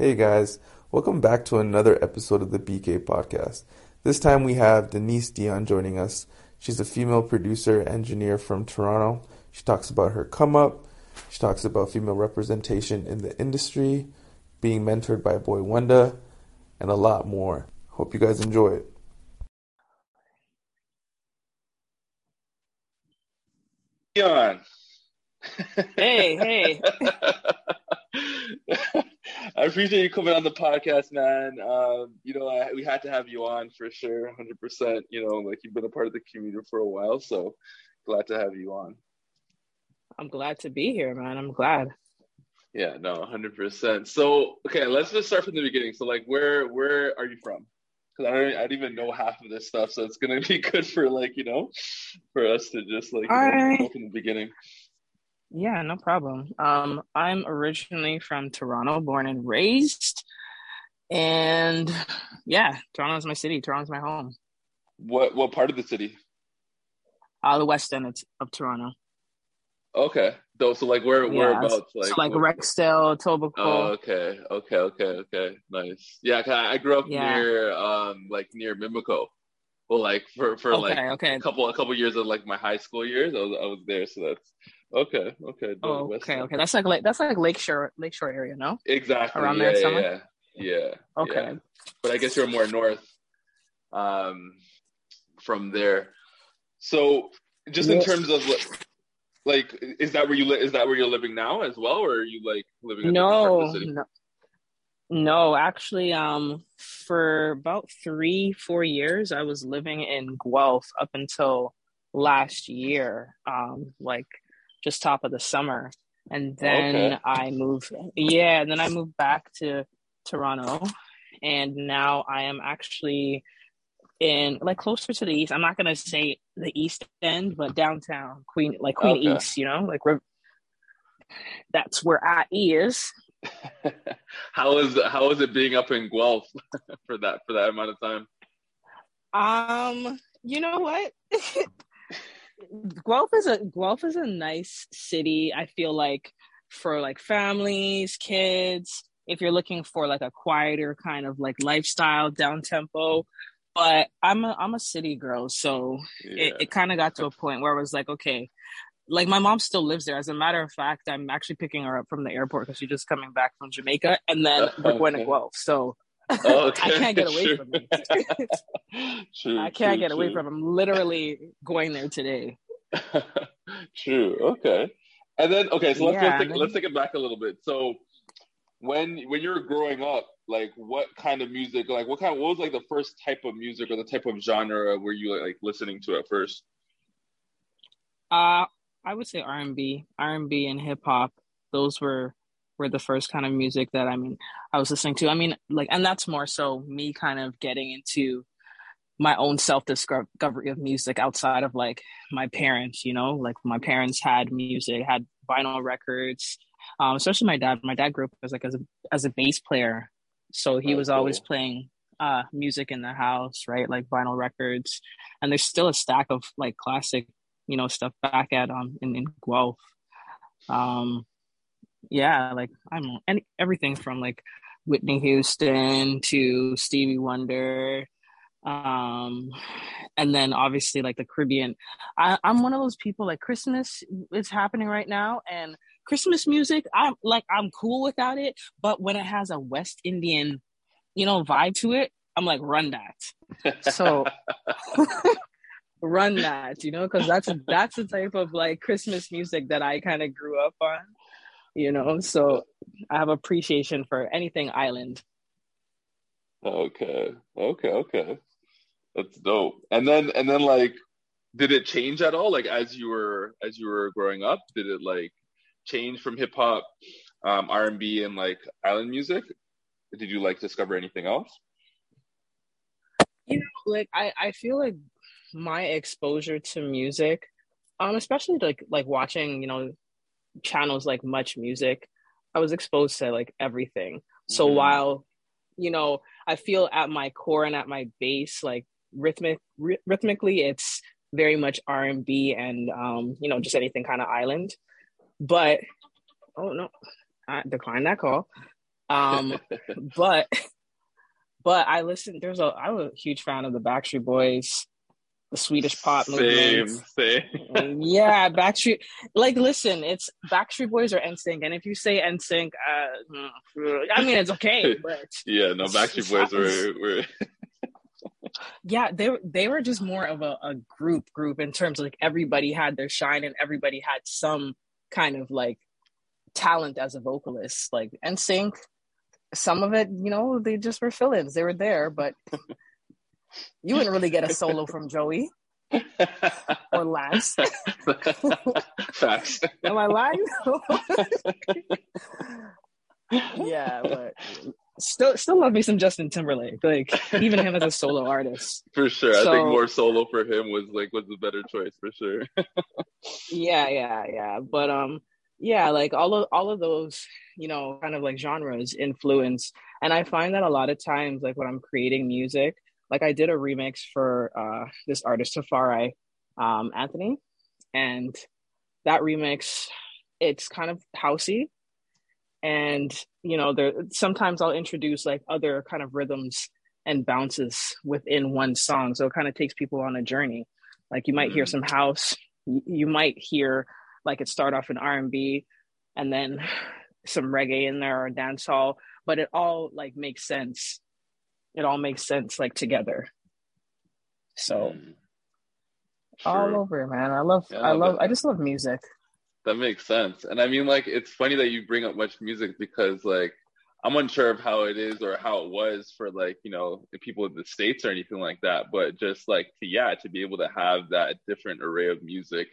Hey guys, welcome back to another episode of the BK podcast. This time we have Denise Dion joining us. She's a female producer engineer from Toronto. She talks about her come up, she talks about female representation in the industry, being mentored by Boi-1da, and a lot more. Hope you guys enjoy it. Dion. Hey, hey. I appreciate you coming on the podcast, man. Um, you know, I, we had to have you on for sure, 100%. You know, like you've been a part of the community for a while, so glad to have you on. I'm glad to be here, man. I'm glad. Yeah, no, 100%. So, okay, let's just start from the beginning. So, like, where where are you from? Because I don't, I don't even know half of this stuff, so it's gonna be good for like you know, for us to just like you know, from the beginning. Yeah, no problem. Um, I'm originally from Toronto, born and raised, and yeah, Toronto's my city. Toronto's my home. What what part of the city? Uh, the west end of, of Toronto. Okay. So, so like where Yeah, whereabouts? Like so like what- Rexdale, Etobicoke. Oh, okay, okay, okay, okay, nice. Yeah, I I grew up Yeah. near, um, like near Mimico. Well, like for for like okay, okay. a couple a couple years of like my high school years, I was I was there. So that's okay, okay. Oh, okay, end. okay. That's like like that's like Lakeshore Lakeshore area, no? Exactly. Around yeah, there yeah, somewhere? yeah, yeah. Okay. yeah. But I guess you're more north, um, from there. So just in terms of like, like, is that where you li- is that where you're living now as well, or are you like living in a different No, the city? no, no. Actually, um, for about three, four years, I was living in Guelph up until last year, um, like just top of the summer, and then Okay. I moved. Yeah, and then I moved back to Toronto, and now I am actually in like closer to the east. I'm not gonna say the east end, but downtown Queen, like Queen Okay. East. You know, like that's where I is. how is how is it being up in Guelph for that for that amount of time? Um, you know what? Guelph is a Guelph is a nice city. I feel like for like families, kids, if you're looking for like a quieter kind of like lifestyle, down tempo. But I'm a I'm a city girl, so Yeah. it, it kind of got to a point where I was like, okay, like my mom still lives there. As a matter of fact, I'm actually picking her up from the airport because she's just coming back from Jamaica, and then we're going to Guelph. So Oh, okay. I can't get away True. from it. true. I can't true, get away from. it. I'm literally going there today. True. Okay. And then okay, so let's Yeah, let's take let's take it back a little bit. So when when you were growing up, like what kind of music, like what kind, what was like the first type of music or the type of genre were you like listening to at first? Uh, I would say R and B, R and B, and hip hop. Those were were the first kind of music that I mean I was listening to. I mean, like, and that's more so me kind of getting into my own self discovery of music outside of like my parents. You know, like my parents had music, had vinyl records. Um, especially my dad. My dad grew up as like as a as a bass player, so he Oh, was always cool. playing uh music in the house, right? Like vinyl records. And there's still a stack of like classic you know stuff back at um in, in Guelph. Um yeah, like I don't know any everything from like Whitney Houston to Stevie Wonder. Um and then obviously like the Caribbean. I, I'm one of those people like Christmas is happening right now and Christmas music, I'm like I'm cool without it, but when it has a West Indian, you know, vibe to it, I'm like run that. So run that, you know, because that's that's the type of like Christmas music that I kind of grew up on, you know. So I have appreciation for anything island. Okay. Okay. Okay. That's dope. And then and then like did it change at all like as you were as you were growing up? Did it like change from hip hop, um, R&B and like island music? Did you like discover anything else? You know, like I I feel like my exposure to music, um, especially like like watching, you know, channels like Much Music, I was exposed to like everything. So Mhm. while, you know, I feel at my core and at my base, like rhythmic rhythmically, it's very much R and B and um, you know, just anything kind of island. But oh no, I declined that call. Um, but but I listened. There's a I'm a huge fan of the Backstreet Boys, the Swedish pop same, movement. Same, yeah, Backstreet. Like, listen, it's Backstreet Boys or NSYNC, and if you say NSYNC, uh, I mean it's okay, but yeah, no, Backstreet Boys were were. yeah, they they were just more of a, a group group in terms of like everybody had their shine and everybody had some kind of like talent as a vocalist. Like NSYNC, some of it, you know, they just were fill-ins. They were there, but you wouldn't really get a solo from Joey or Lance. Facts. Am I lying? yeah, but still, still love me some Justin Timberlake. Like even him as a solo artist. For sure, So- I think more solo for him was like was the better choice for sure. yeah yeah yeah but um yeah like all of all of those you know kind of like genres influence and i find that a lot of times like when i'm creating music like i did a remix for uh this artist Safari um anthony and that remix it's kind of housey. And you know there sometimes i'll introduce like other kind of rhythms and bounces within one song. So it kind of takes people on a journey. Like you might hear Mm. some house you, might hear like it start off in r&b and then some reggae in there or dancehall but it all like makes sense it all makes sense like together so Mm. all over man i love Yeah, i love i just love music That makes sense. And I mean, like, it's funny that you bring up much music because, like, I'm unsure of how it is or how it was for, like, you know, the people in the States or anything like that. But just like, to, yeah, to be able to have that different array of music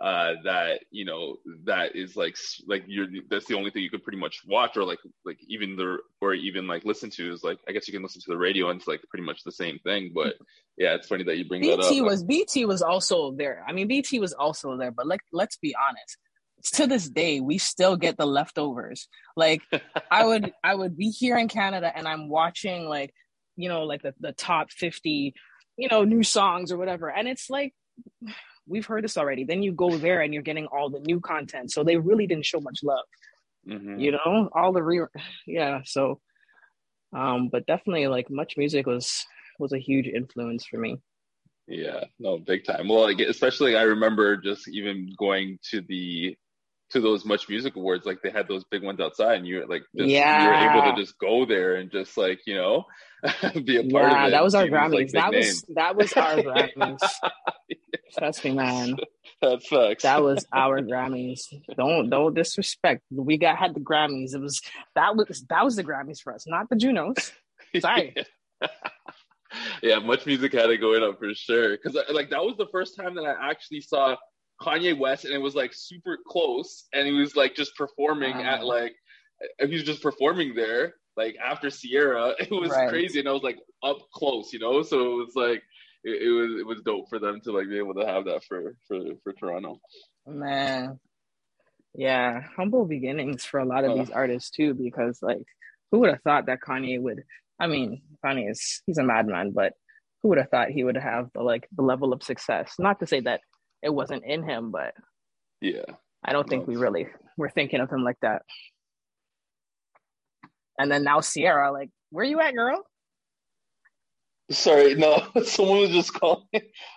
uh that you know that is like like you're that's the only thing you could pretty much watch or like like even the or even like listen to is like i guess you can listen to the radio and it's like pretty much the same thing but yeah it's funny that you bring that up. BET was BET was also there. I mean BET was also there but like let's be honest. To this day we still get the leftovers. Like I would I would be here in Canada and I'm watching like you know like the, the top 50 you know new songs or whatever. And it's like we've heard this already. Then you go there and you're getting all the new content. So they really didn't show much love Mhm. you know? All the re yeah so um but definitely like much music was was a huge influence for me. Yeah, no, big time. Well, like, especially I remember just even going to the to those Much Music Awards, like they had those big ones outside, and you like just, you were able to just go there and just like you know be a part of yeah it. that was our like, grammys. big that was that was our grammys trust me man that sucks. That was our Grammys. Don't don't disrespect. We got had the Grammys. It was that was that was the Grammys for us, not the Junos. Sorry. yeah, much music had it going on for sure. Because like that was the first time that I actually saw Kanye West, and it was like super close, and he was like just performing at like uh, he was just performing there, like after Ciara. It was Right. crazy, and I was like up close, you know. So it was like it, it was it was dope for them to like be able to have that for for for Toronto. Man. Yeah, humble beginnings for a lot of Uh. these artists too, because like who would have thought that Kanye would I mean, Kanye is he's a madman, but who would have thought he would have the like the level of success? Not to say that it wasn't in him, but Yeah. I don't think we really were thinking of him like that. And then now Ciara, like, where you at, girl? Sorry, no, someone was just calling.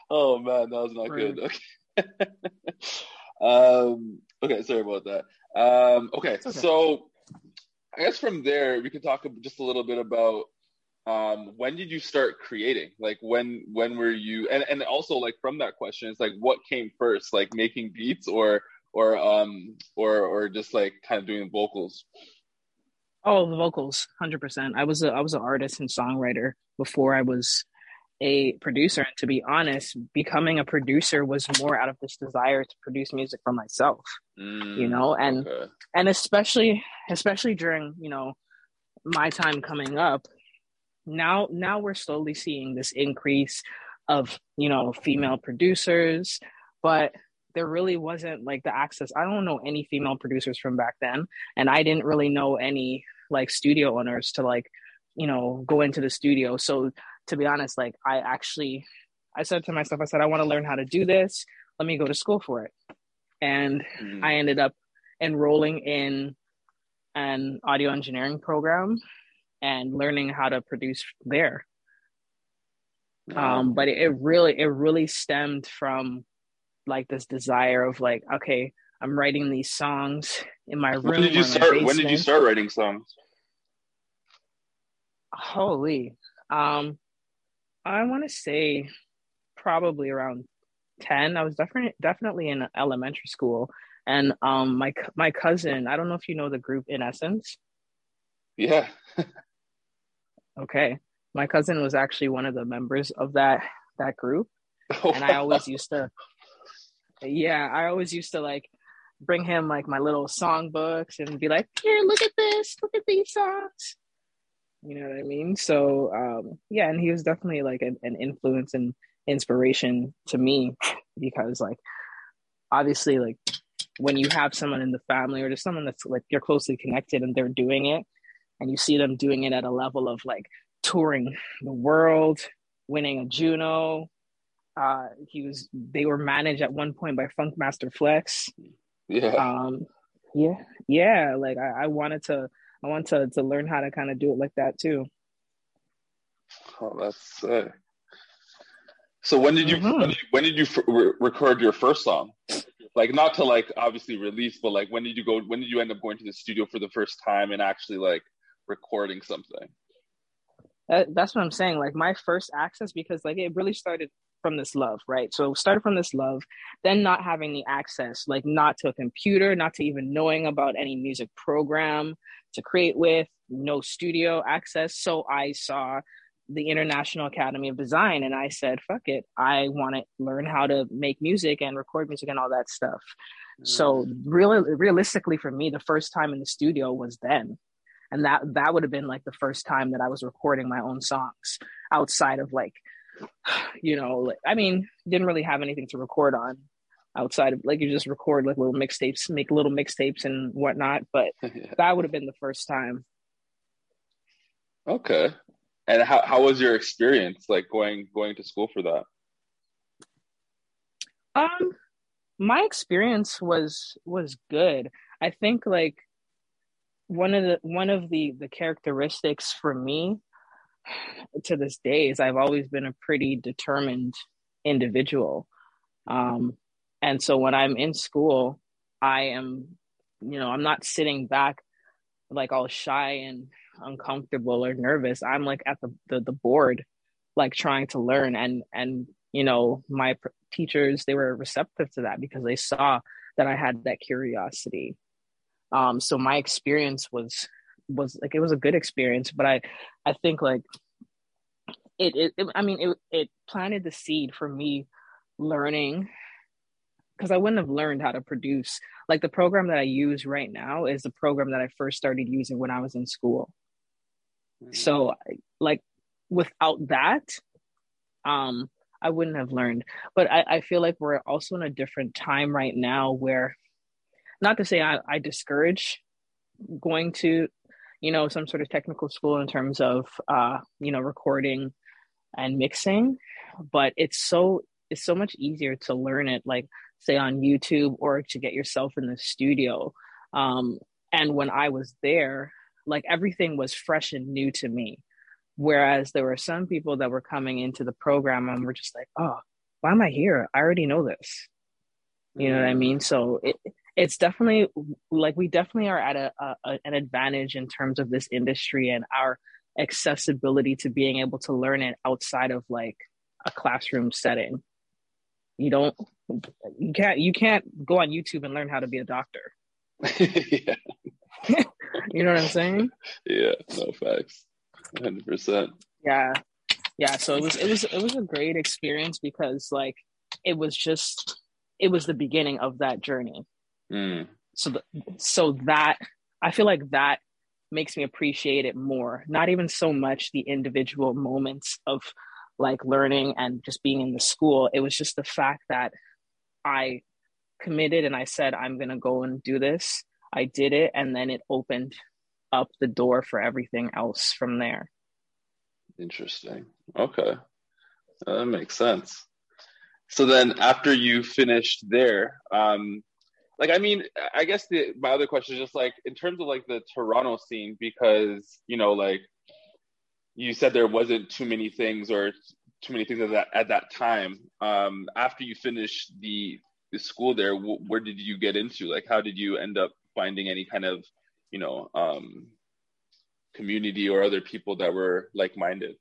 Oh man, that was not Rude. good. Okay. um, okay, sorry about that. Um, okay, okay. so I guess from there we could talk just a little bit about um, when did you start creating? Like when when were you? And and also like from that question, it's like what came first, like making beats or or um or or just like kind of doing vocals. Oh, the vocals, hundred percent. I was a I was an artist and songwriter before I was a producer. And to be honest, becoming a producer was more out of this desire to produce music for myself. Mm, You know, and okay. and especially especially during you know my time coming up now now we're slowly seeing this increase of you know female producers but there really wasn't like the access. I don't know any female producers from back then and i didn't really know any like studio owners to like you know go into the studio. So to be honest like i actually i said to myself i said i want to learn how to do this. Let me go to school for it. And Mm, I ended up enrolling in an audio engineering program and learning how to produce there. Um, but it, it really it really stemmed from like this desire of like, okay, I'm writing these songs in my room. When did you start? When did you start writing songs? Holy, um, I want to say probably around ten. I was definitely definitely in elementary school, and um, my my cousin. I don't know if you know the group In Essence. Yeah. okay, my cousin was actually one of the members of that that group, and I always used to. Yeah, I always used to like bring him like my little song books and be like, "Here, look at this, look at these songs." You know what I mean? So um, yeah, and he was definitely like an, an influence and inspiration to me because like obviously like when you have someone in the family or just someone that's like you're closely connected and they're doing it and you see them doing it at a level of like touring the world winning a juno uh he was they were managed at one point by funkmaster flex yeah um yeah yeah like i, I wanted to i want to to learn how to kind of do it like that too oh that's sick so when did you mm-hmm. when, did you, when did you re- record your first song? Like not to like obviously release, but like when did you go? When did you end up going to the studio for the first time and actually like recording something? That, that's what I'm saying. Like my first access because like it really started from this love, right? So it started from this love, then not having the access, like not to a computer, not to even knowing about any music program to create with, no studio access. So I saw the International Academy of Design and I said, fuck it. I want to learn how to make music and record music and all that stuff. Mm. So really realistically for me, the first time in the studio was then. And that that would have been like the first time that I was recording my own songs outside of like, you know, like, I mean, didn't really have anything to record on outside of like you just record like little mixtapes, make little mixtapes and whatnot. But that would have been the first time. Okay. And how, how was your experience like going going to school for that? Um my experience was was good. I think like one of the one of the the characteristics for me to this day is I've always been a pretty determined individual. Um and so when I'm in school, I am you know, I'm not sitting back like all shy and uncomfortable or nervous. I'm like at the, the, the board like trying to learn. And and you know my pr- teachers they were receptive to that because they saw that i had that curiosity. Um so my experience was was like it was a good experience but i i think like it, it, it i mean it it planted the seed for me learning because I wouldn't have learned how to produce. Like the program that I use right now is the program that I first started using when I was in school. So like without that, um, I wouldn't have learned. But I, I feel like we're also in a different time right now where not to say I, I discourage going to, you know, some sort of technical school in terms of uh, you know, recording and mixing, but it's so it's so much easier to learn it like say on YouTube or to get yourself in the studio. Um, and when I was there, like everything was fresh and new to me. Whereas there were some people that were coming into the program and were just like, oh, why am I here? I already know this. You know what I mean? So it it's definitely like we definitely are at a, a, an advantage in terms of this industry and our accessibility to being able to learn it outside of like a classroom setting. You don't you can't you can't go on YouTube and learn how to be a doctor. yeah. you know what I'm saying? Yeah, no facts. 100%. Yeah. Yeah, so it was it was it was a great experience because like it was just it was the beginning of that journey. Mm. So the, so that I feel like that makes me appreciate it more. Not even so much the individual moments of like learning and just being in the school. It was just the fact that I committed and I said I'm going to go and do this I did it and then it opened up the door for everything else from there. Interesting. Okay. That makes sense. So then after you finished there, um, like I mean, I guess the my other question is just like in terms of like the Toronto scene because you know like you said there wasn't too many things or too many things at that at that time. Um, after you finished the the school there, wh- where did you get into? Like, how did you end up finding any kind of you know um, community or other people that were like minded?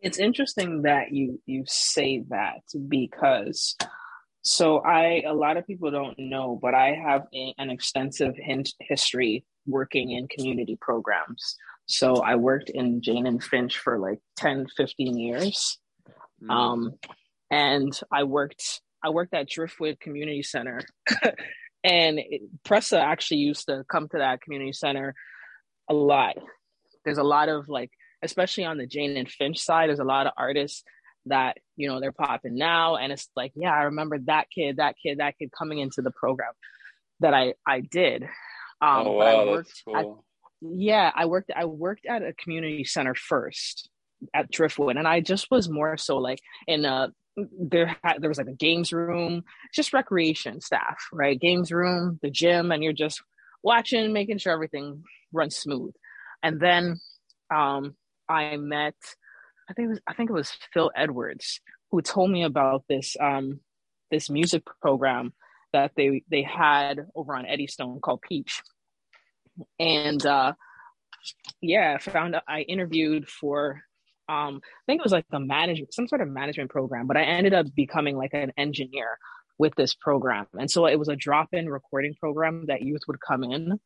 It's interesting that you you say that because so I a lot of people don't know, but I have a, an extensive hint, history working in community programs. So I worked in Jane and Finch for like 10, 15 years. Mm. Um, and I worked I worked at Driftwood Community Center. and it, Pressa actually used to come to that community center a lot. There's a lot of like especially on the Jane and Finch side, there's a lot of artists that, you know, they're popping now. And it's like, yeah, I remember that kid, that kid, that kid coming into the program that I, I did. Um, oh, wow, worked, that's cool. I, yeah, I worked, I worked at a community center first at Driftwood. And I just was more so like in a, there had, there was like a games room, just recreation staff, right? Games room, the gym, and you're just watching, making sure everything runs smooth. And then um, I met, I think it was, I think it was Phil Edwards who told me about this um, this music program that they they had over on Eddystone called Peach, and uh, yeah, I found I interviewed for um, I think it was like a management some sort of management program, but I ended up becoming like an engineer with this program, and so it was a drop in recording program that youth would come in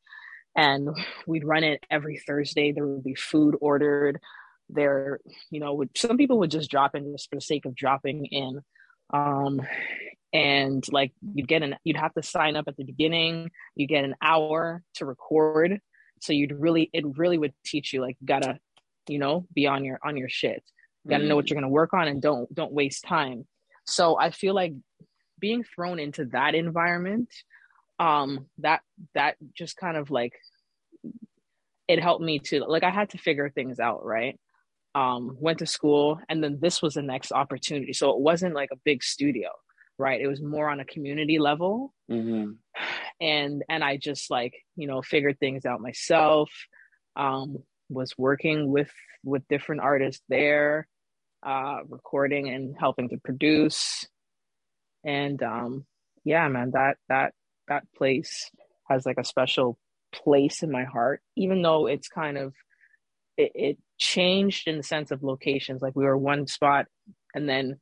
and we'd run it every Thursday. There would be food ordered. There, you know, would, some people would just drop in just for the sake of dropping in. Um, and like you'd get an, you'd have to sign up at the beginning. You get an hour to record. So you'd really, it really would teach you like you gotta, you know, be on your on your shit. You gotta mm. know what you're gonna work on and don't don't waste time. So I feel like being thrown into that environment um that that just kind of like it helped me to like i had to figure things out right um went to school and then this was the next opportunity. So it wasn't like a big studio right? It was more on a community level. Mm-hmm. and and i just like you know figured things out myself um was working with with different artists there uh recording and helping to produce. And um yeah man that that that place has like a special place in my heart, even though it's kind of it, it changed in the sense of locations. Like we were one spot and then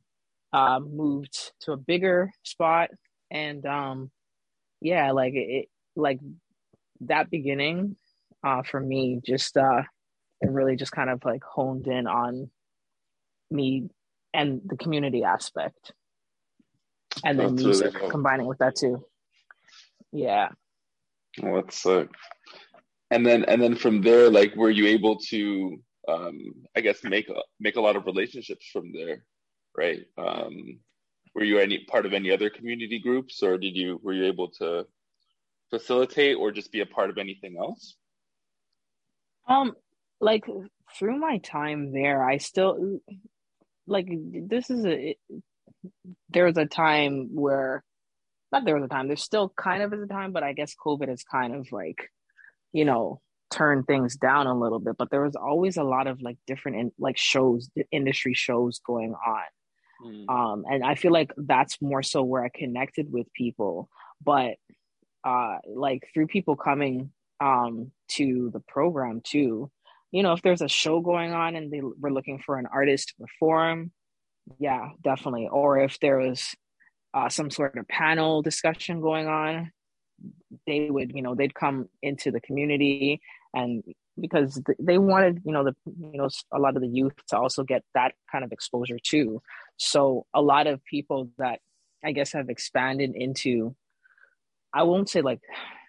uh, moved to a bigger spot, and um, yeah, like it, like that beginning uh, for me just uh, it really just kind of like honed in on me and the community aspect, and then That's music really cool. combining with that too. Yeah. Well, that's sick. And then and then from there, like, were you able to, um, I guess, make a, make a lot of relationships from there, right? Um, were you any part of any other community groups, or did you were you able to facilitate or just be a part of anything else? Um, like through my time there, I still like this is a. There was a time where not there was a time. There's still kind of is a time, but I guess COVID is kind of like, you know, turned things down a little bit. But there was always a lot of like different in, like shows, industry shows going on. Mm. Um, and I feel like that's more so where I connected with people. But uh, like through people coming um to the program too, you know, if there's a show going on and they were looking for an artist to perform, yeah, definitely. Or if there was uh, some sort of panel discussion going on, they would, you know, they'd come into the community and because they wanted, you know, the, you know, a lot of the youth to also get that kind of exposure too. So a lot of people that I guess have expanded into, I won't say like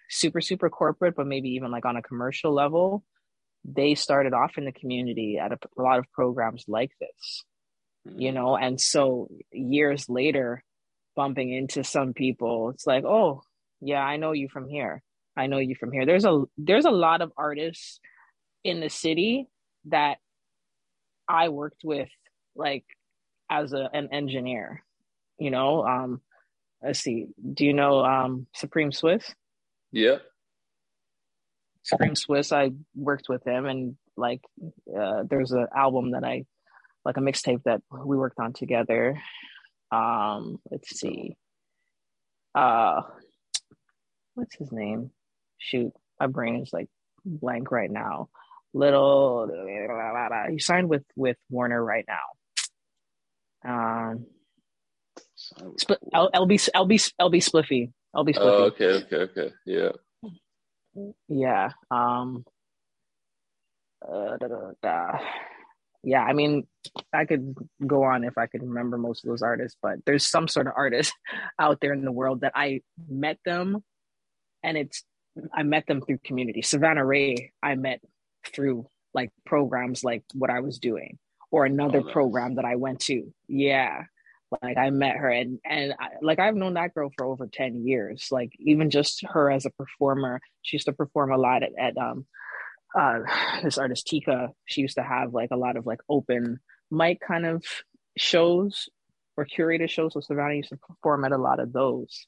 super, super corporate, but maybe even like on a commercial level, they started off in the community at a, a lot of programs like this, you mm. know, and so years later, bumping into some people it's like oh yeah i know you from here i know you from here there's a there's a lot of artists in the city that i worked with like as a, an engineer you know um let's see. Do you know um, Supreme Swiss? Yeah. Supreme Swiss. I worked with him, and like, uh, there's an album that I like a mixtape that we worked on together. Um, let's see. Uh, what's his name? Shoot, my brain is like blank right now. Little, he signed with with Warner right now. Um, Spl- L- LB LB LB Spliffy LB Spliffy. Oh, okay, okay, okay, yeah, yeah. Um, uh, da, da, da. yeah. I mean, I could go on if I could remember most of those artists, but there's some sort of artist out there in the world that I met them, and it's I met them through community. Savannah Ré, I met through like programs like what I was doing or another oh, program that I went to. Yeah. Like I met her and and I, like I've known that girl for over 10 years. Like even just her as a performer, she used to perform a lot at, at um uh this artist Tika. She used to have like a lot of like open mic kind of shows or curated shows. So Savannah used to perform at a lot of those.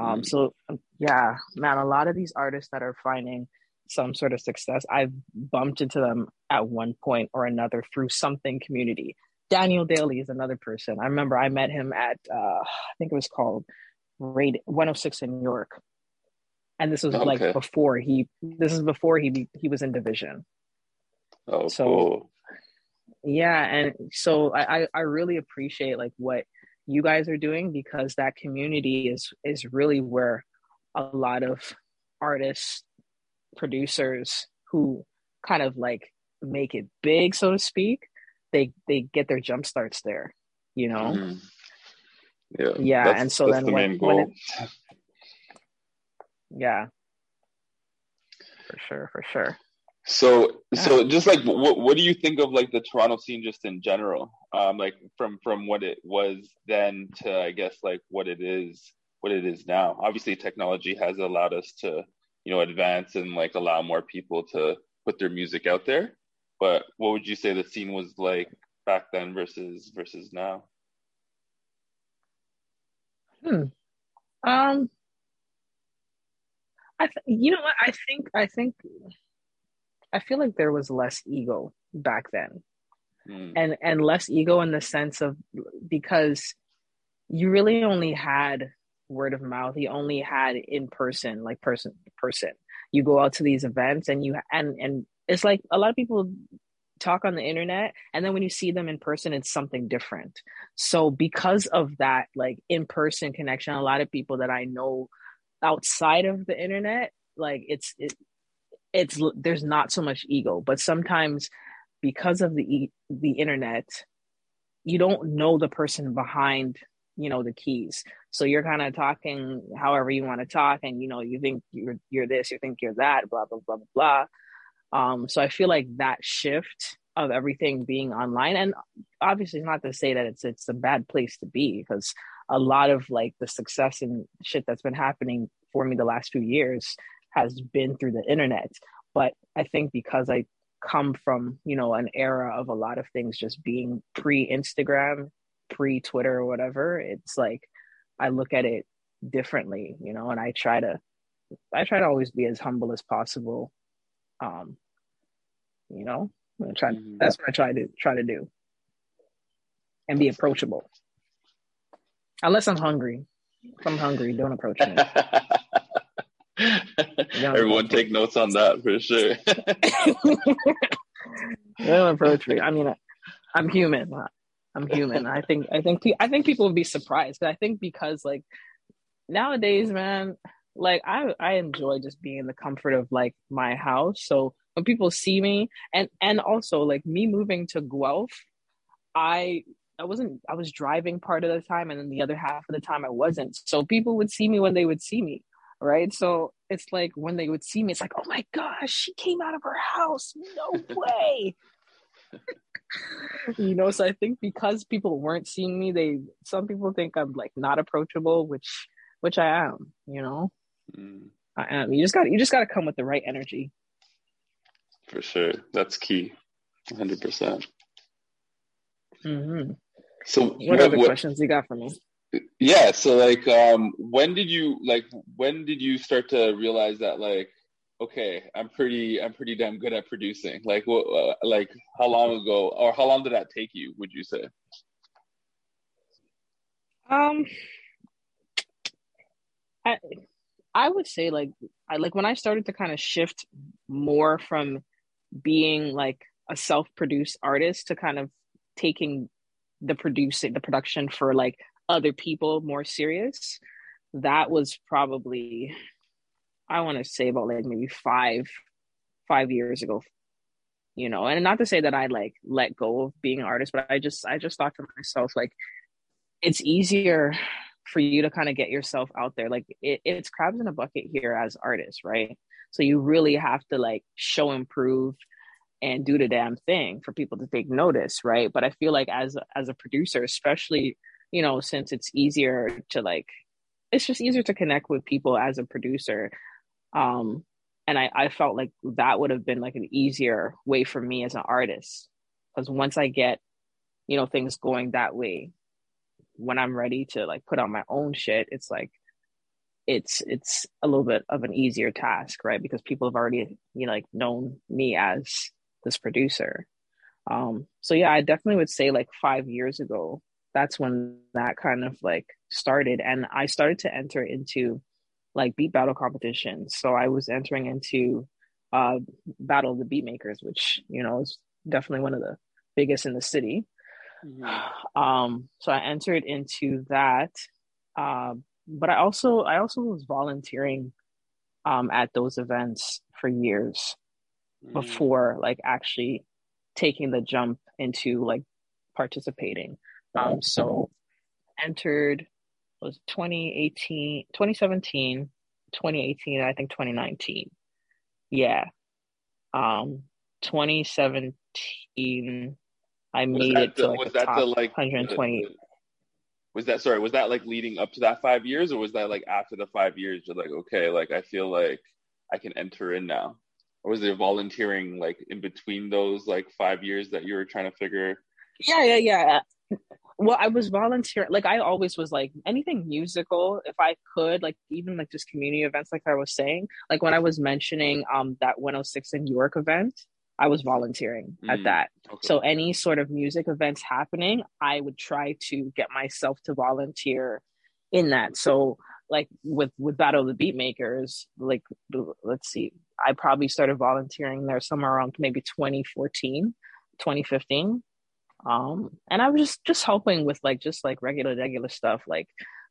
Um, so yeah, man, a lot of these artists that are finding some sort of success, I've bumped into them at one point or another through something community. Daniel Daley is another person. I remember I met him at uh, I think it was called Raid 106 in New York. And this was okay. like before he this is before he he was in dvsn. Oh, so cool. yeah, and so I I really appreciate like what you guys are doing because that community is is really where a lot of artists producers who kind of like make it big so to speak they they get their jump starts there you know? Mm-hmm. yeah yeah and so then the when, when it, yeah. For sure for sure so yeah. so just like what what do you think of like the Toronto scene just in general? Um like from from what it was then to I guess like what it is what it is now. Obviously technology has allowed us to, you know, advance and like allow more people to put their music out there. But what would you say the scene was like back then versus versus now? Hmm. Um I th- you know what I think I think I feel like there was less ego back then. Mm. And and less ego in the sense of because you really only had word of mouth. You only had in person, like person person. You go out to these events and you and and it's like a lot of people talk on the internet and then when you see them in person it's something different so because of that like in person connection a lot of people that i know outside of the internet like it's it, it's there's not so much ego but sometimes because of the the internet you don't know the person behind you know the keys. So you're kind of talking however you want to talk and you know you think you're you're this you think you're that blah blah blah blah um so i feel like that shift of everything being online and obviously not to say that it's it's a bad place to be because a lot of like the success and shit that's been happening for me the last few years has been through the internet. But I think because I come from, you know, an era of a lot of things just being pre Instagram, pre Twitter or whatever, it's like I look at it differently, you know, and I try to I try to always be as humble as possible. Um, you know, I try mm-hmm. that's what I try to try to do. And be approachable. Unless I'm hungry. If I'm hungry, don't approach me. Everyone take notes on that for sure. Don't approach me. I mean, I'm human. Uh, I'm human. I think. I think. I think people would be surprised. But I think because like nowadays, man, like I I enjoy just being in the comfort of like my house. So when people see me, and and also like me moving to Guelph, I I wasn't I was driving part of the time and then the other half of the time I wasn't. So people would see me when they would see me right? So it's like when they would see me, it's like, oh my gosh, she came out of her house. No way. you know, so I think because people weren't seeing me, they some people think I'm like not approachable, which which I am, you know. Mm. I am. You just got you just got to come with the right energy. For sure, that's key, hundred percent. Mm-hmm. So, what, what other what, questions you got for me? Yeah so like um when did you like when did you start to realize that like okay i'm pretty i'm pretty damn good at producing? Like what uh, like how long ago or how long did that take you would you say? Um i i would say like i like when i started to kind of shift more from being like a self-produced artist to kind of taking the producing the production for like other people more serious that was probably i want to say about like maybe five five years ago you know? And not to say that i like let go of being an artist but i just i just thought to myself like it's easier for you to kind of get yourself out there. Like it, it's crabs in a bucket here as artists right? So you really have to like show improve and do the damn thing for people to take notice right? But i feel like as as a producer especially you know since it's easier to like it's just easier to connect with people as a producer. Um and i i felt like that would have been like an easier way for me as an artist. Because once i get you know things going that way when i'm ready to like put out my own shit it's like it's it's a little bit of an easier task right? Because people have already you know like known me as this producer. Um, so yeah, I definitely would say like five years ago, that's when that kind of like started. And I started to enter into like beat battle competitions. So I was entering into uh, Battle of the Beat Makers, which, you know, is definitely one of the biggest in the city. Mm-hmm. Um, so I entered into that. Uh, but I also I also was volunteering um, at those events for years. Mm. before like actually taking the jump into like participating. Um, so entered was 2018, 2017, 2018, I think 2019. Yeah. Um, 2017, I was made it the, to like was the that top the, like, 120. The, was that sorry? Was that like leading up to that five years, or was that like after the five years? You're like, okay, like I feel like I can enter in now or was there volunteering like in between those like five years that you were trying to figure yeah yeah yeah well i was volunteering like i always was like anything musical if i could like even like just community events like i was saying like when i was mentioning um that 106 in york event i was volunteering mm, at that okay. so any sort of music events happening i would try to get myself to volunteer in that so like with with battle of the beat makers like let's see I probably started volunteering there somewhere around maybe 2014, 2015. Um, and I was just just helping with like just like regular regular stuff like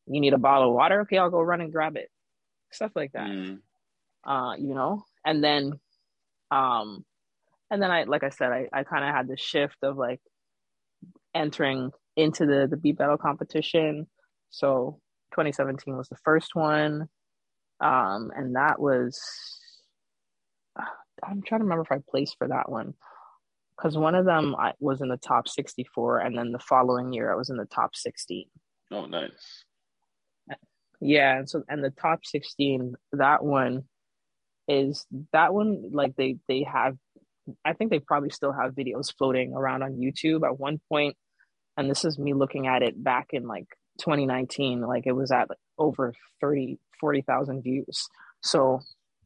you need a bottle of water okay I'll go run and grab it. Stuff like that. Mm. uh you know? And then um and then I like I said I, I kind of had the shift of like entering into the the beat battle competition. So 2017 was the first one. Um and that was I'm trying to remember if I placed for that one because one of them I was in the top 64, and then the following year I was in the top 16. Oh, nice. Yeah, and so and the top 16, that one is that one like they they have, I think they probably still have videos floating around on YouTube at one point, and this is me looking at it back in like 2019, like it was at like over 30 40,000 views. So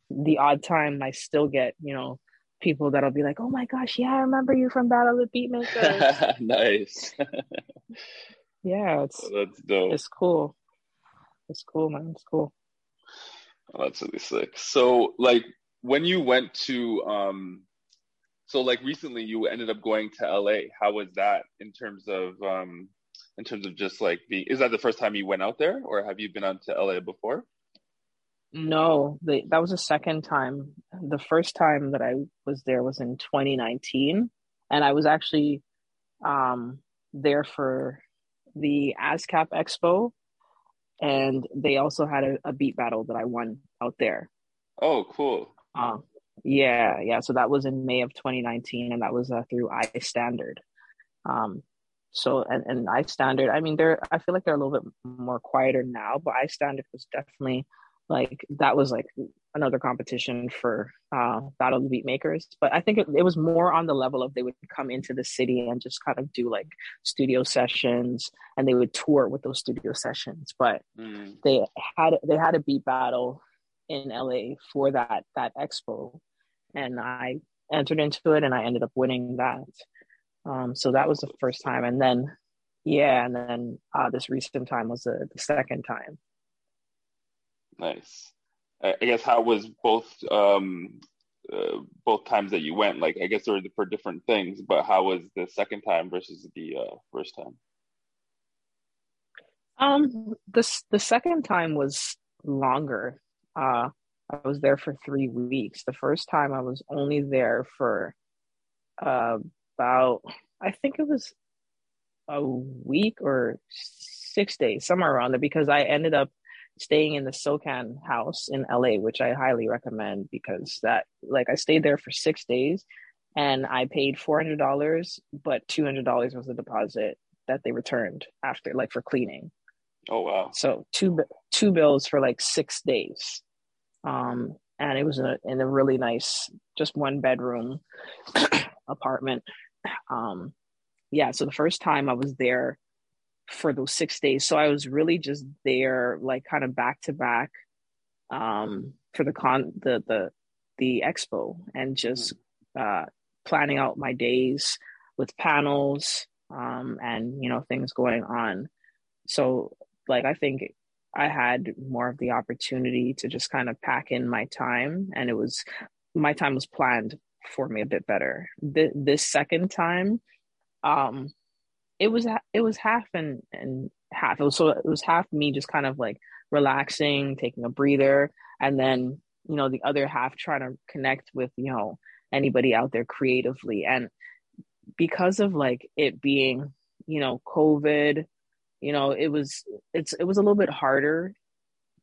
the odd time I still get, you know, people that'll be like, "Oh my gosh, yeah, I remember you from Battle of the Beatmakers." nice. yeah, it's oh, that's dope. It's cool. It's cool, man. It's cool. Oh, that's really sick. So, like, when you went to, um, so like recently, you ended up going to LA. How was that in terms of, um, in terms of just like being? Is that the first time you went out there, or have you been out to LA before? No, the, that was the second time. The first time that I was there was in 2019, and I was actually um, there for the ASCAP Expo, and they also had a, a, beat battle that I won out there. Oh, cool. Um, yeah, yeah. So that was in May of 2019, and that was uh, through I Standard. Um, so and and iStandard, I mean, they're I feel like they're a little bit more quieter now, but iStandard was definitely like that was like another competition for uh, Battle of the Beat Makers. But I think it, it was more on the level of they would come into the city and just kind of do like studio sessions, and they would tour with those studio sessions. But mm. they had they had a beat battle in LA for that that expo, and I entered into it, and I ended up winning that. Um, so that was the first time, and then yeah, and then uh, this recent time was the, the second time. Nice. I guess how was both um, uh, both times that you went? Like I guess they were for different things, but how was the second time versus the uh, first time? Um, this the second time was longer. Uh, I was there for three weeks. The first time I was only there for uh, about I think it was a week or six days, somewhere around there, because I ended up staying in the SOCAN house in LA, which I highly recommend because that, like, I stayed there for six days and I paid $400, but $200 was the deposit that they returned after, like, for cleaning. Oh, wow. So two, two bills for like six days. Um, and it was a, in a really nice, just one bedroom apartment. Um, yeah, so the first time I was there for those six days, so I was really just there, like kind of back to back, um, for the con the the the expo, and just uh, planning out my days with panels, um, and you know things going on. So, like, I think I had more of the opportunity to just kind of pack in my time, and it was my time was planned for me a bit better. Th- this second time, um it was it was half and and half it was so it was half me just kind of like relaxing taking a breather and then you know the other half trying to connect with you know anybody out there creatively and because of like it being you know covid you know it was it's it was a little bit harder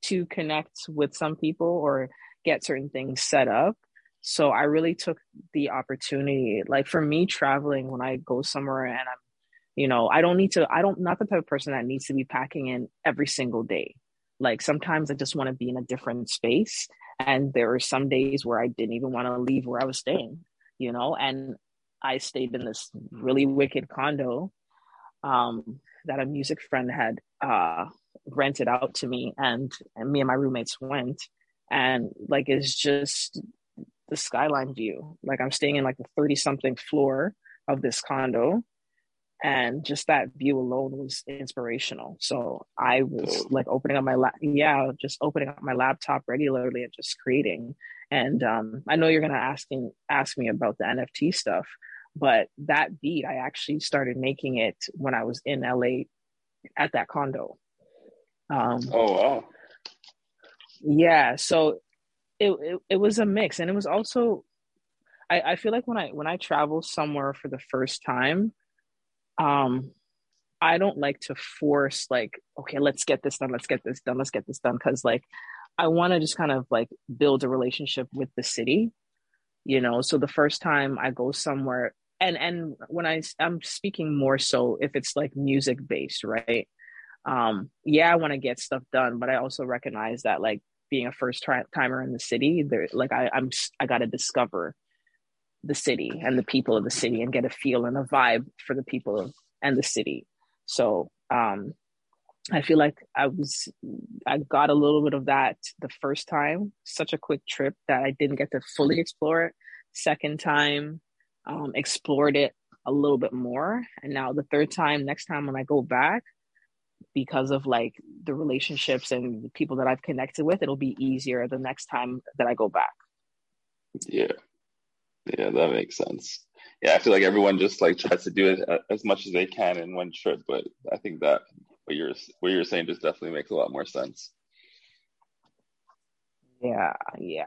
to connect with some people or get certain things set up so I really took the opportunity. Like for me, traveling when I go somewhere and I'm, you know, I don't need to, I don't, not the type of person that needs to be packing in every single day. Like sometimes I just want to be in a different space. And there were some days where I didn't even want to leave where I was staying, you know, and I stayed in this really wicked condo um, that a music friend had uh, rented out to me. And, and me and my roommates went. And like, it's just the skyline view. Like I'm staying in like the 30 something floor of this condo. And just that view alone was inspirational. So I was like opening up my lap, yeah, just opening up my laptop regularly and just creating. And um, I know you're gonna ask ask me about the NFT stuff, but that beat I actually started making it when I was in LA at that condo. Um, oh wow! Yeah, so it, it, it was a mix and it was also I, I feel like when I when I travel somewhere for the first time, um, I don't like to force like, okay, let's get this done, let's get this done, let's get this done. Cause like I want to just kind of like build a relationship with the city, you know. So the first time I go somewhere and and when I I'm speaking more so if it's like music based, right? Um, yeah, I want to get stuff done, but I also recognize that like being a first timer in the city there like I, i'm i got to discover the city and the people of the city and get a feel and a vibe for the people of, and the city so um i feel like i was i got a little bit of that the first time such a quick trip that i didn't get to fully explore it second time um explored it a little bit more and now the third time next time when i go back because of like the relationships and the people that I've connected with, it'll be easier the next time that I go back. Yeah. Yeah, that makes sense. Yeah, I feel like everyone just like tries to do it as much as they can in one trip, but I think that what you're what you're saying just definitely makes a lot more sense. Yeah, yeah.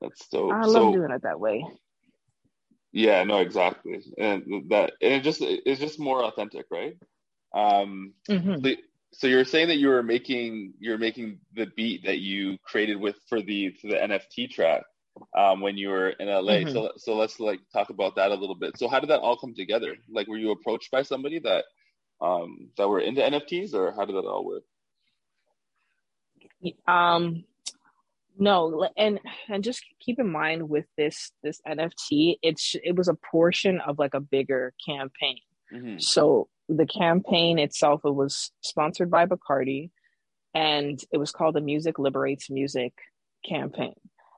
That's so. I love so, doing it that way. Yeah, no, exactly, and that and it just it's just more authentic, right? Um, mm-hmm so you're saying that you were making you're making the beat that you created with for the for the NFT track um, when you were in LA. Mm-hmm. So so let's like talk about that a little bit. So how did that all come together? Like, were you approached by somebody that um, that were into NFTs, or how did that all work? Um, No, and and just keep in mind with this this NFT, it's it was a portion of like a bigger campaign. Mm-hmm. So the campaign itself, it was sponsored by Bacardi, and it was called the Music Liberates Music campaign.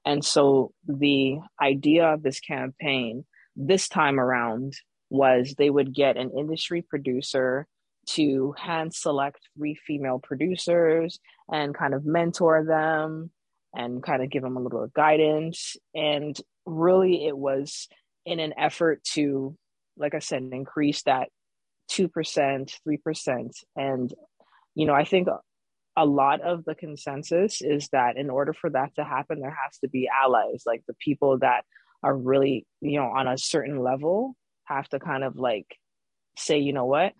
And so the idea of this campaign this time around was they would get an industry producer to hand select three female producers and kind of mentor them and kind of give them a little guidance. And really, it was in an effort to, like I said, increase that 2%, 3%. And, you know, I think a lot of the consensus is that in order for that to happen, there has to be allies, like the people that are really, you know, on a certain level have to kind of like say, you know what,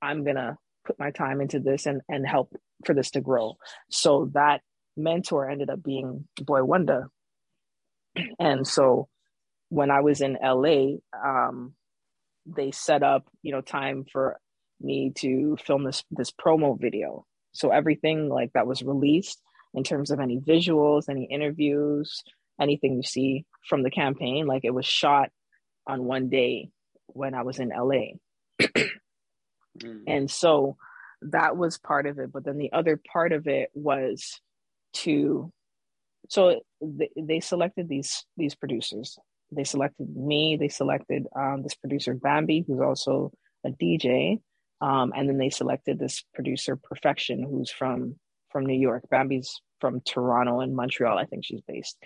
I'm going to put my time into this and, and help for this to grow. So that mentor ended up being Boi-1da. And so when I was in LA, um, they set up, you know, time for me to film this this promo video. So everything like that was released in terms of any visuals, any interviews, anything you see from the campaign, like it was shot on one day when I was in LA. mm. And so that was part of it. But then the other part of it was to so they, they selected these these producers they selected me they selected um, this producer bambi who's also a dj um, and then they selected this producer perfection who's from from new york. Bambi's from toronto and montreal i think she's based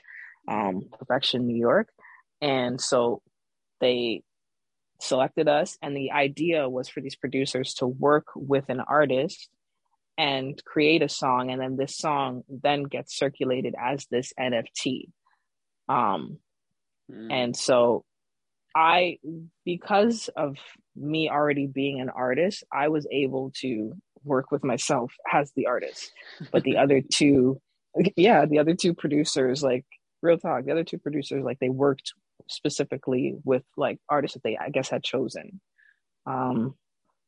um, perfection new york. And so they selected us and the idea was for these producers to work with an artist and create a song and then this song then gets circulated as this nft um mm. and so i because of me already being an artist i was able to work with myself as the artist. But the other two yeah the other two producers like real talk the other two producers like they worked specifically with like artists that they i guess had chosen. Um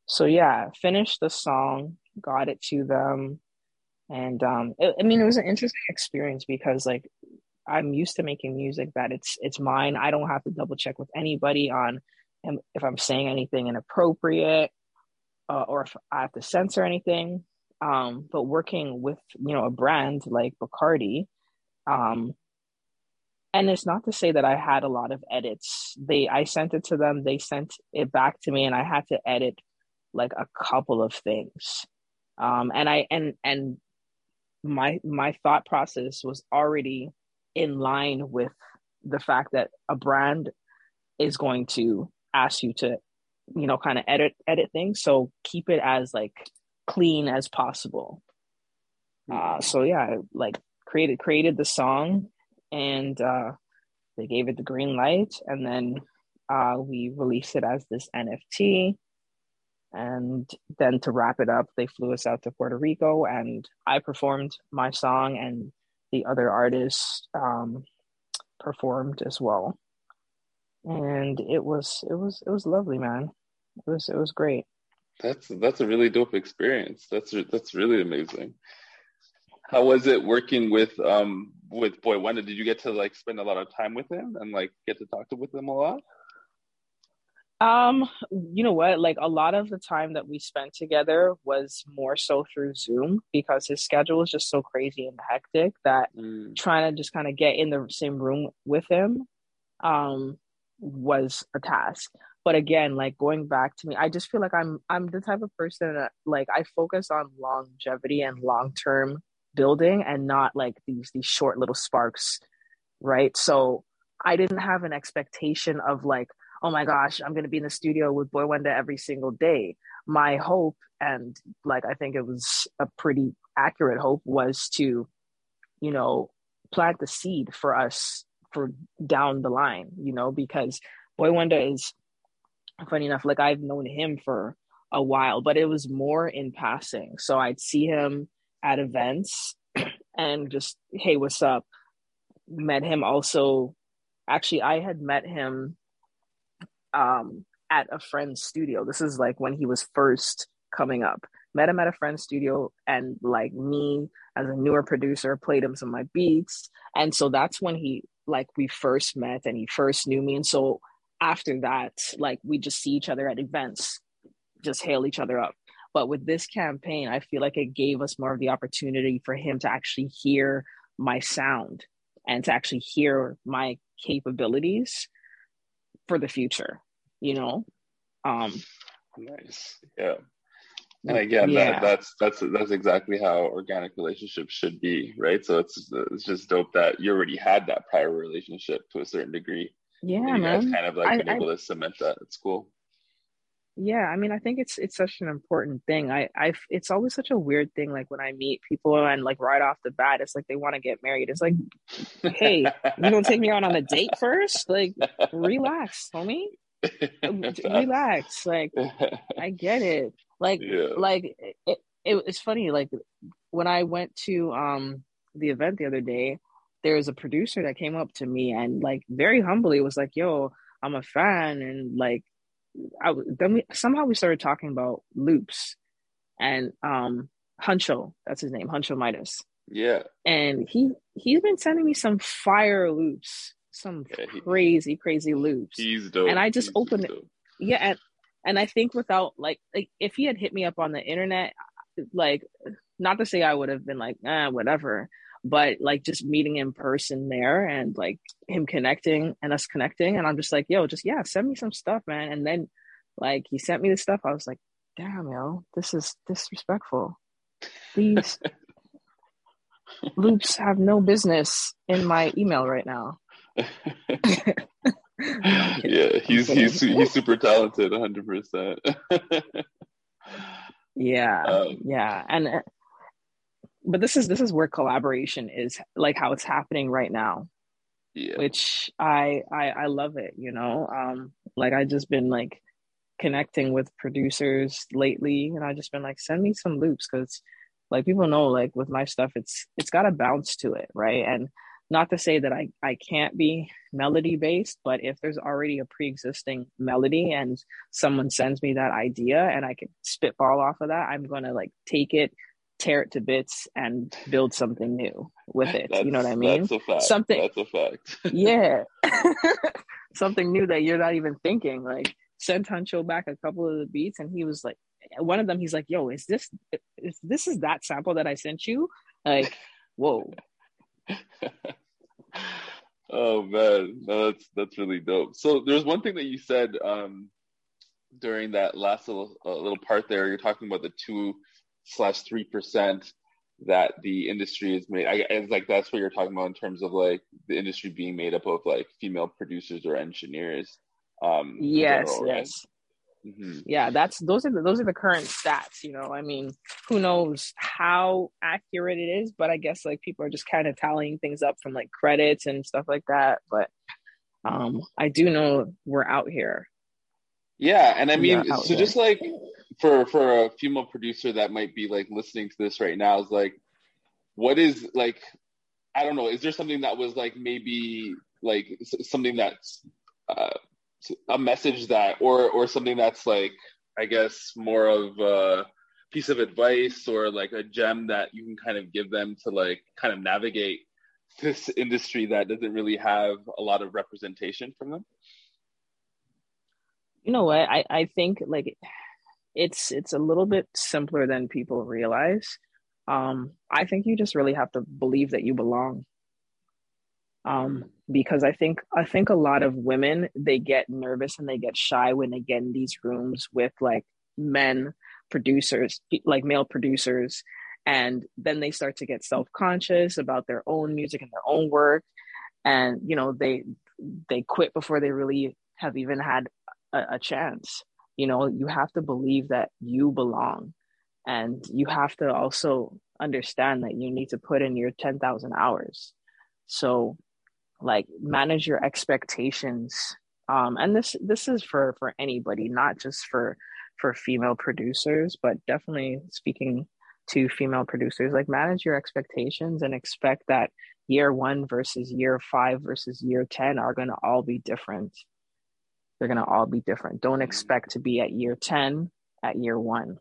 so yeah finished the song got it to them. And um it, i mean it was an interesting experience because like i'm used to making music that it's it's mine. I don't have to double check with anybody on if i'm saying anything inappropriate uh, or if i have to censor anything um but working with you know a brand like bacardi um and it's not to say that i had a lot of edits. They i sent it to them they sent it back to me and i had to edit like a couple of things. Um, and I and and my my thought process was already in line with the fact that a brand is going to ask you to you know kind of edit edit things. So keep it as like clean as possible. Uh so yeah like created created the song and uh they gave it the green light and then uh we released it as this nft and then to wrap it up, they flew us out to Puerto Rico, and I performed my song, and the other artists um, performed as well. And it was it was it was lovely, man. It was it was great. That's that's a really dope experience. That's that's really amazing. How was it working with um with Boi-1da? Did you get to like spend a lot of time with him and like get to talk to with him a lot? Um, you know what? Like a lot of the time that we spent together was more so through Zoom because his schedule was just so crazy and hectic that mm. trying to just kind of get in the same room with him um was a task. But again, like going back to me, I just feel like I'm I'm the type of person that like I focus on longevity and long-term building and not like these these short little sparks, right? So I didn't have an expectation of like oh my gosh, I'm going to be in the studio with Boi-1da every single day. My hope, and like I think it was a pretty accurate hope, was to, you know, plant the seed for us for down the line, you know, because Boi-1da is funny enough, like I've known him for a while, but it was more in passing. So I'd see him at events and just, hey, what's up? Met him also. Actually, I had met him um, at a friend's studio. This is like when he was first coming up. Met him at a friend's studio, and like me as a newer producer, played him some of my beats. And so that's when he, like, we first met and he first knew me. And so after that, like, we just see each other at events, just hail each other up. But with this campaign, I feel like it gave us more of the opportunity for him to actually hear my sound and to actually hear my capabilities for the future, you know? Um nice. Yeah. And again, yeah. that, that's that's that's exactly how organic relationships should be, right? So it's it's just dope that you already had that prior relationship to a certain degree. Yeah, you man. guys kind of like I, been able I, to cement that. It's cool yeah i mean i think it's it's such an important thing i i it's always such a weird thing like when i meet people and like right off the bat it's like they want to get married it's like hey you don't take me out on a date first like relax homie relax like i get it like yeah. like it, it, it's funny like when i went to um the event the other day there was a producer that came up to me and like very humbly was like yo i'm a fan and like I then we somehow we started talking about loops and um Huncho, that's his name, Huncho Midas. Yeah. And he he's been sending me some fire loops, some yeah, he, crazy, crazy loops. He's dope. And I just he's opened it. Yeah, and, and I think without like like if he had hit me up on the internet, like not to say I would have been like, ah, whatever but like just meeting in person there and like him connecting and us connecting. And i'm just like yo just yeah send me some stuff man. And then like he sent me the stuff. I was like damn yo this is disrespectful. These loops have no business in my email right now yeah he's he's he's super talented 100% yeah um, yeah and but this is this is where collaboration is like how it's happening right now yeah. which I, I i love it you know? Um like i just been like connecting with producers lately and i just been like send me some loops because like people know like with my stuff it's it's got a bounce to it right? And not to say that i i can't be melody based but if there's already a pre-existing melody and someone sends me that idea and i can spitball off of that i'm gonna like take it tear it to bits and build something new with it. That's, you know what I mean? That's a fact. Something. That's a fact. yeah. something new that you're not even thinking. Like sent Huncho back a couple of the beats, and he was like, one of them, he's like, "Yo, is this is this is that sample that I sent you?" Like, whoa. oh man, no, that's that's really dope. So there's one thing that you said um, during that last little uh, little part there. You're talking about the two slash three percent that the industry is made. I it's like that's what you're talking about in terms of like the industry being made up of like female producers or engineers. Um, yes, general, yes. Mm-hmm. Yeah, that's those are the those are the current stats. You know, I mean, who knows how accurate it is, but I guess like people are just kind of tallying things up from like credits and stuff like that. But um, I do know we're out here. Yeah, and I mean, so here. just like for for a female producer that might be like listening to this right now is like what is like i don't know is there something that was like maybe like something that's uh, a message that or or something that's like i guess more of a piece of advice or like a gem that you can kind of give them to like kind of navigate this industry that doesn't really have a lot of representation from them you know what i i think like it's it's a little bit simpler than people realize. Um, I think you just really have to believe that you belong. Um, because I think I think a lot of women they get nervous and they get shy when they get in these rooms with like men producers, like male producers, and then they start to get self conscious about their own music and their own work, and you know they they quit before they really have even had a, a chance. You know you have to believe that you belong and you have to also understand that you need to put in your 10,000 hours. So like manage your expectations um and this this is for for anybody not just for for female producers but definitely speaking to female producers like manage your expectations and expect that year 1 versus year 5 versus year 10 are going to all be different they're going to all be different. Don't expect to be at year 10 at year one.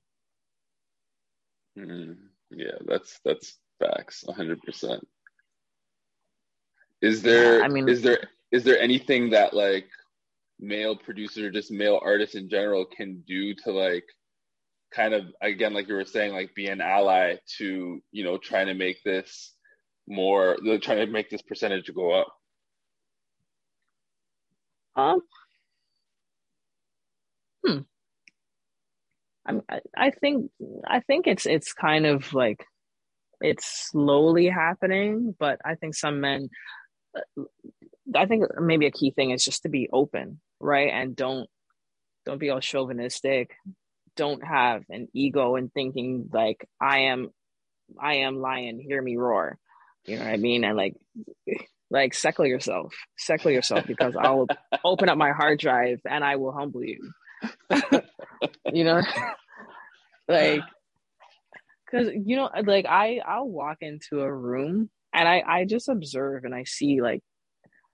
Mm, yeah, that's that's facts, hundred percent. Is there? Yeah, I mean- is there is there anything that like male producers or just male artists in general can do to like kind of again like you were saying like be an ally to you know trying to make this more trying to make this percentage go up Um, hmm. I, I I think I think it's it's kind of like it's slowly happening, but I think some men. I think maybe a key thing is just to be open, right, and don't don't be all chauvinistic. Don't have an ego and thinking like I am, I am lion. Hear me roar. You know what I mean? And like, like seckle yourself, seckle yourself, because I'll open up my hard drive and I will humble you. you know, like, because you know, like I I'll walk into a room and I I just observe and I see like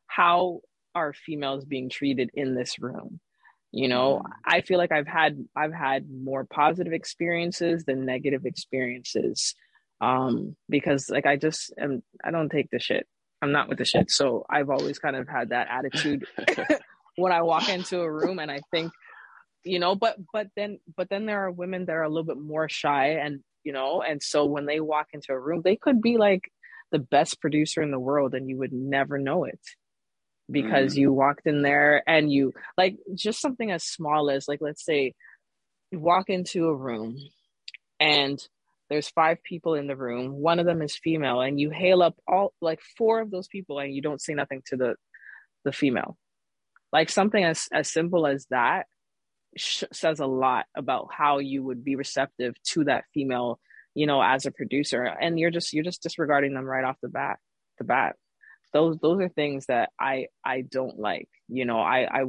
how are females being treated in this room. You know, I feel like I've had I've had more positive experiences than negative experiences um because like i just am i don't take the shit. I'm not with the shit. So i've always kind of had that attitude when i walk into a room and i think you know but but then but then there are women that are a little bit more shy and you know and so when they walk into a room they could be like the best producer in the world and you would never know it because Mm. you walked in there and you like just something as small as like let's say you walk into a room and there's five people in the room one of them is female and you hail up all like four of those people and you don't say nothing to the the female like something as as simple as that sh- says a lot about how you would be receptive to that female you know as a producer and you're just you're just disregarding them right off the bat the bat. Those those are things that i i don't like you know i i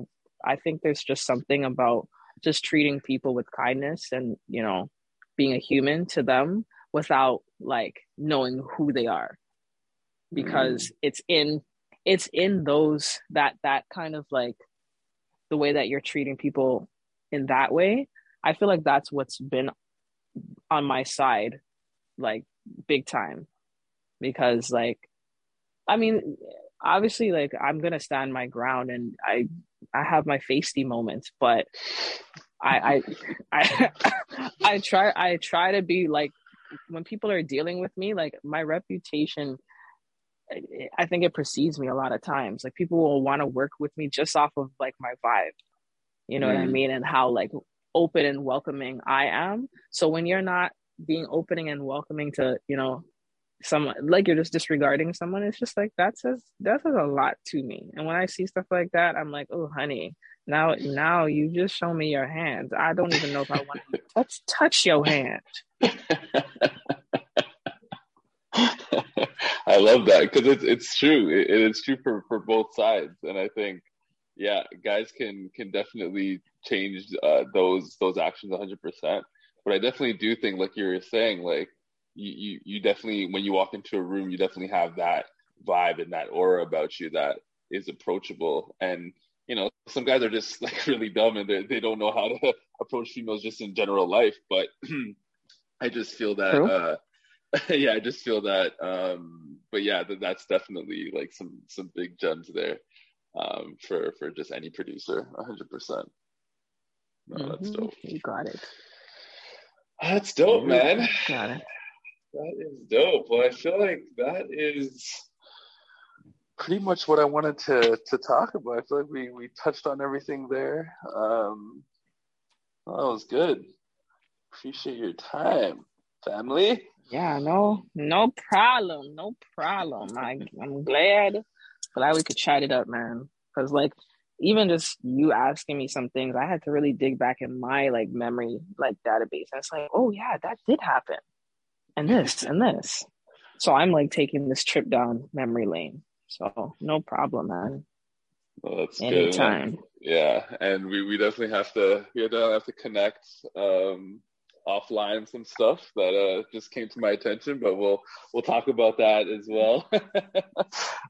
i think there's just something about just treating people with kindness and you know being a human to them without like knowing who they are. Because mm. it's in it's in those that that kind of like the way that you're treating people in that way i feel like that's what's been on my side like big time. Because like i mean obviously like i'm gonna stand my ground and i i have my feisty moments but i i i i try i try to be like when people are dealing with me like my reputation i think it precedes me a lot of times. Like people will want to work with me just off of like my vibe. You know what i Mm. mean? And how like open and welcoming i am. So when you're not being opening and welcoming to you know someone like you're just disregarding someone it's just like that says that says a lot to me. And when i see stuff like that i'm like oh honey now now you just show me your hands. I don't even know if i want to touch touch your hand. I love that because it's it's true. It, it's true for, for both sides, and I think, yeah, guys can can definitely change uh, those those actions 100. percent But I definitely do think, like you were saying, like you, you you definitely when you walk into a room, you definitely have that vibe and that aura about you that is approachable. And you know, some guys are just like really dumb and they they don't know how to approach females just in general life. But I just feel that. True. uh yeah, I just feel that. Um, but yeah, that, that's definitely like some some big gems there um, for for just any producer, hundred percent. No, that's Mhm. dope. you got it That's dope, man. got it That is dope. Well, I feel like that is pretty much what I wanted to to talk about. I feel like we we touched on everything there. Um, well, that was good. Appreciate your time, family. Yeah, no, no problem, no problem. I, I'm glad, glad we could chat it up, man. Because like, even just you asking me some things, I had to really dig back in my like memory like database. And it's like, oh yeah, that did happen, and this and this. So I'm like taking this trip down memory lane. So no problem, man. Well, that's good. Anytime. Yeah, and we, we definitely have to we definitely have to connect um, offline some stuff that uh, just came to my attention, but we'll we'll talk about that as well.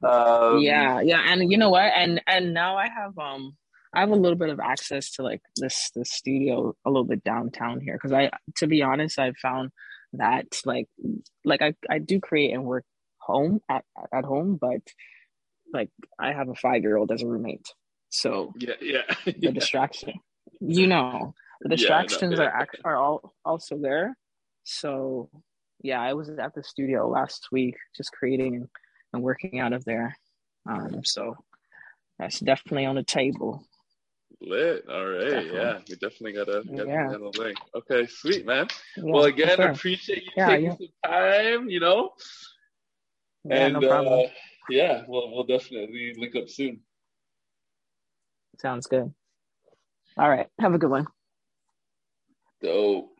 um, yeah yeah and you know what? And and now i have um i have a little bit of access to like this this studio a little bit downtown here because i to be honest i've found that like like I, I do create and work home at, at home but like I have a five year old as a roommate so yeah yeah. the distraction you know the distractions yeah, no, are are all also there so yeah I was at the studio last week just creating and working out of there um so that's definitely on the table Lit. All right. Definitely. Yeah. We definitely gotta get yeah. the link. Okay, sweet man. Yeah, well again, sure. appreciate you yeah, taking some time, you know. and no uh, yeah, we'll we'll definitely link up soon. Sounds good. All right. Have a good one. Dope.